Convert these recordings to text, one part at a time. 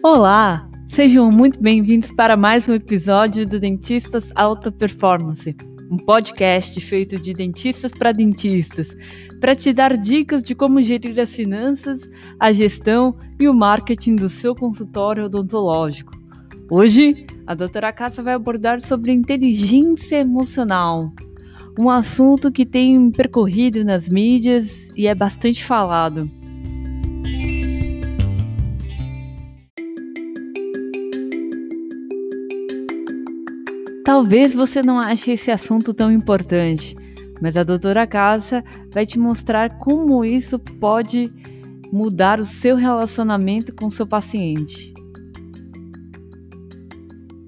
Olá, sejam muito bem-vindos para mais um episódio do Dentistas Alta Performance, um podcast feito de dentistas para dentistas, para te dar dicas de como gerir as finanças, a gestão e o marketing do seu consultório odontológico. Hoje, a doutora Cássia vai abordar sobre inteligência emocional, um assunto que tem percorrido nas mídias e é bastante falado. Talvez você não ache esse assunto tão importante, mas a doutora Cássia vai te mostrar como isso pode mudar o seu relacionamento com seu paciente.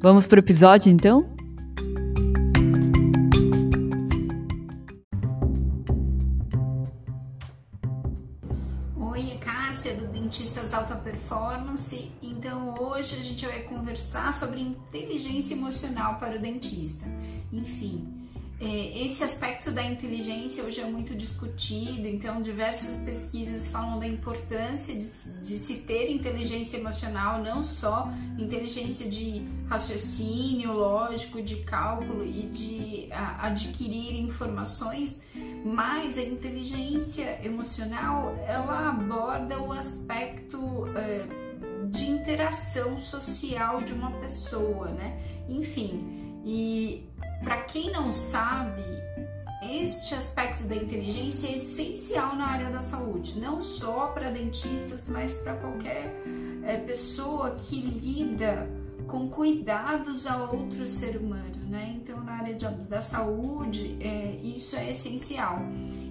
Vamos para o episódio então? Oi, é Cássia do Dentistas Alta Performance. Então, hoje a gente vai conversar sobre inteligência emocional para o dentista. Enfim, é, esse aspecto da inteligência hoje é muito discutido, então diversas pesquisas falam da importância de, de, se ter inteligência emocional, não só inteligência de raciocínio lógico, de cálculo e de a, adquirir informações, mas a inteligência emocional ela aborda o aspecto é, de interação social de uma pessoa, né? Enfim, e para quem não sabe, este aspecto da inteligência é essencial na área da saúde, não só para dentistas, mas para qualquer é, pessoa que lida com cuidados a outro ser humano, né? Então, na área de, da saúde, é, isso é essencial.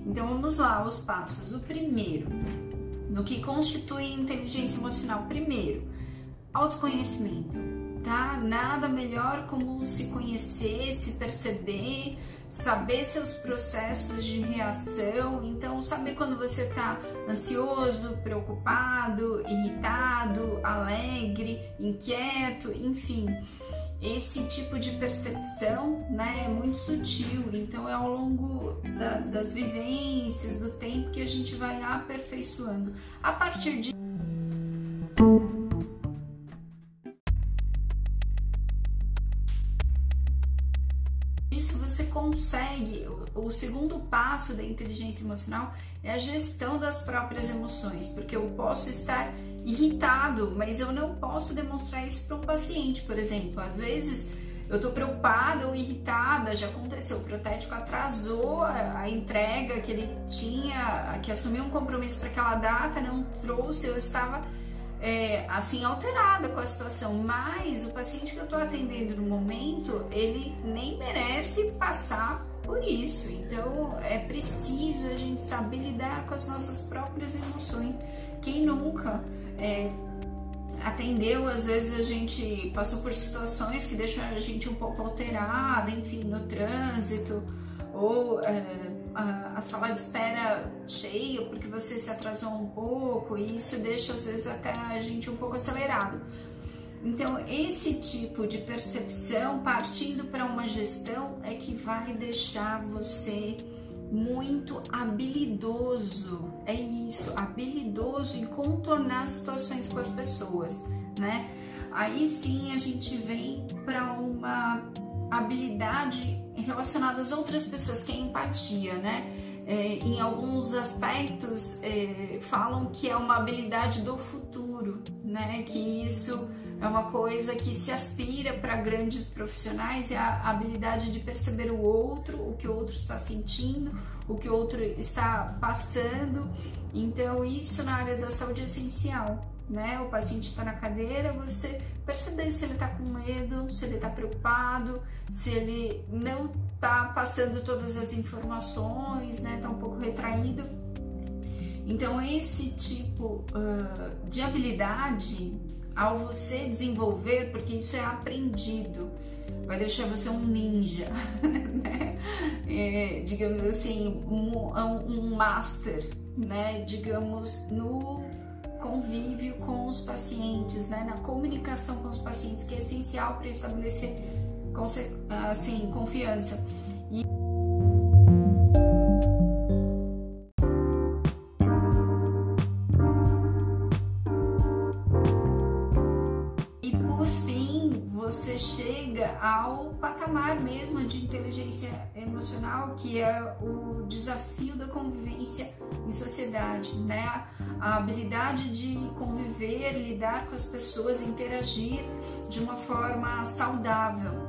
Então, vamos lá, os passos. O primeiro, no que constitui inteligência emocional. Primeiro, autoconhecimento tá? Nada melhor como se conhecer, se perceber, saber seus processos de reação. Então, saber quando você tá ansioso, preocupado, irritado, alegre, inquieto, enfim. Esse tipo de percepção né, é muito sutil, então é ao longo da, das vivências, do tempo que a gente vai aperfeiçoando. A partir de segundo passo da inteligência emocional é a gestão das próprias emoções, porque eu posso estar irritado, mas eu não posso demonstrar isso para um paciente, por exemplo. Às vezes eu tô preocupada ou irritada, já aconteceu, o protético atrasou a entrega que ele tinha, que assumiu um compromisso para aquela data, não trouxe, eu estava é, assim alterada com a situação, mas o paciente que eu estou atendendo no momento, ele nem merece passar por isso. Então é preciso a gente saber lidar com as nossas próprias emoções. Quem nunca é, atendeu, às vezes a gente passou por situações que deixam a gente um pouco alterada, enfim, no trânsito ou é, a, sala de espera cheia porque você se atrasou um pouco e isso deixa às vezes até a gente um pouco acelerado. Então, esse tipo de percepção, partindo para uma gestão, é que vai deixar você muito habilidoso. É isso, habilidoso em contornar situações com as pessoas, né? Aí sim a gente vem para uma habilidade relacionada às outras pessoas, que é empatia, né? É, em alguns aspectos é, falam que é uma habilidade do futuro, né? Que isso é uma coisa que se aspira para grandes profissionais é a habilidade de perceber o outro, o que o outro está sentindo, o que o outro está passando. Então, isso na área da saúde é essencial né? O paciente está na cadeira, você perceber se ele está com medo, se ele está preocupado, se ele não está passando todas as informações, né? Está um pouco retraído. Então, esse tipo uh, de habilidade, ao você desenvolver, porque isso é aprendido, vai deixar você um ninja, né? É, digamos assim, um, um master, né? Digamos, no convívio com os pacientes, né, na comunicação com os pacientes, que é essencial para estabelecer assim, confiança. Ao patamar mesmo de inteligência emocional, que é o desafio da convivência em sociedade, né? A habilidade de conviver, lidar com as pessoas, interagir de uma forma saudável.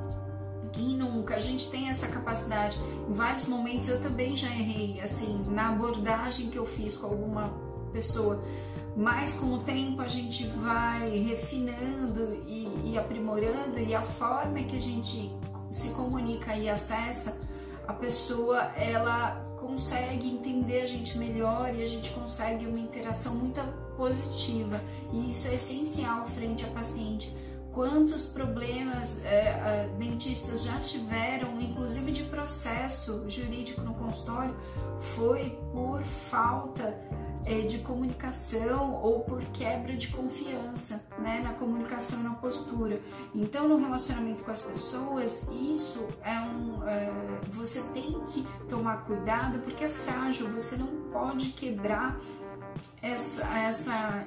Quem nunca? A gente tem essa capacidade. Em vários momentos eu também já errei, assim, na abordagem que eu fiz com alguma pessoa mas com o tempo a gente vai refinando e, e aprimorando e a forma que a gente se comunica e acessa, a pessoa ela consegue entender a gente melhor e a gente consegue uma interação muito positiva e isso é essencial frente ao paciente. Quantos problemas é, dentistas já tiveram, inclusive de processo jurídico no consultório, foi por falta é, de comunicação ou por quebra de confiança né, na comunicação e na postura. Então, no relacionamento com as pessoas, isso é um. É, você tem que tomar cuidado porque é frágil, você não pode quebrar essa, essa,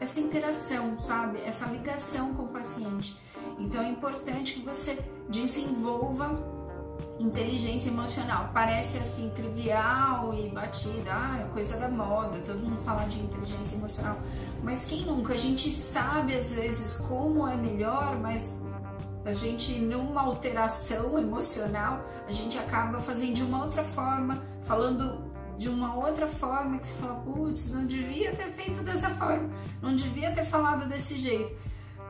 essa interação, sabe? Essa ligação com o paciente. Então, é importante que você desenvolva inteligência emocional. Parece assim trivial e batida, ah, é coisa da moda, todo mundo fala de inteligência emocional. Mas quem nunca? A gente sabe às vezes como é melhor, mas a gente numa alteração emocional, a gente acaba fazendo de uma outra forma, falando de uma outra forma que você fala, putz, não devia ter feito dessa forma, não devia ter falado desse jeito.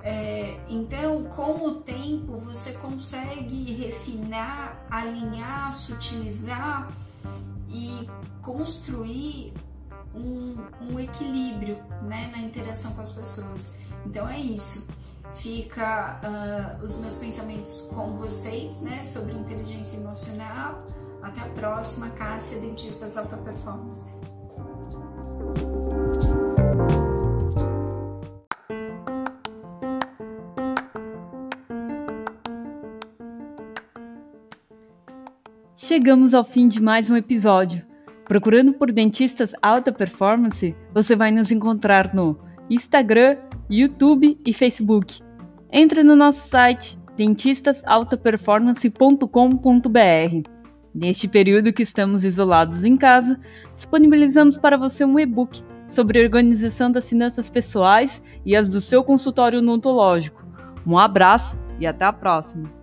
É, então, com o tempo, você consegue refinar, alinhar, sutilizar e construir um, um equilíbrio né, na interação com as pessoas. Então, é isso. Fica uh, os meus pensamentos com vocês né, sobre inteligência emocional. Até a próxima, Cássia, Dentistas Alta Performance. Chegamos ao fim de mais um episódio. Procurando por dentistas alta performance, você vai nos encontrar no Instagram, YouTube e Facebook. Entre no nosso site dentistasaltaperformance.com.br. Neste período que estamos isolados em casa, disponibilizamos para você um e-book sobre organização das finanças pessoais e as do seu consultório odontológico. Um abraço e até a próxima!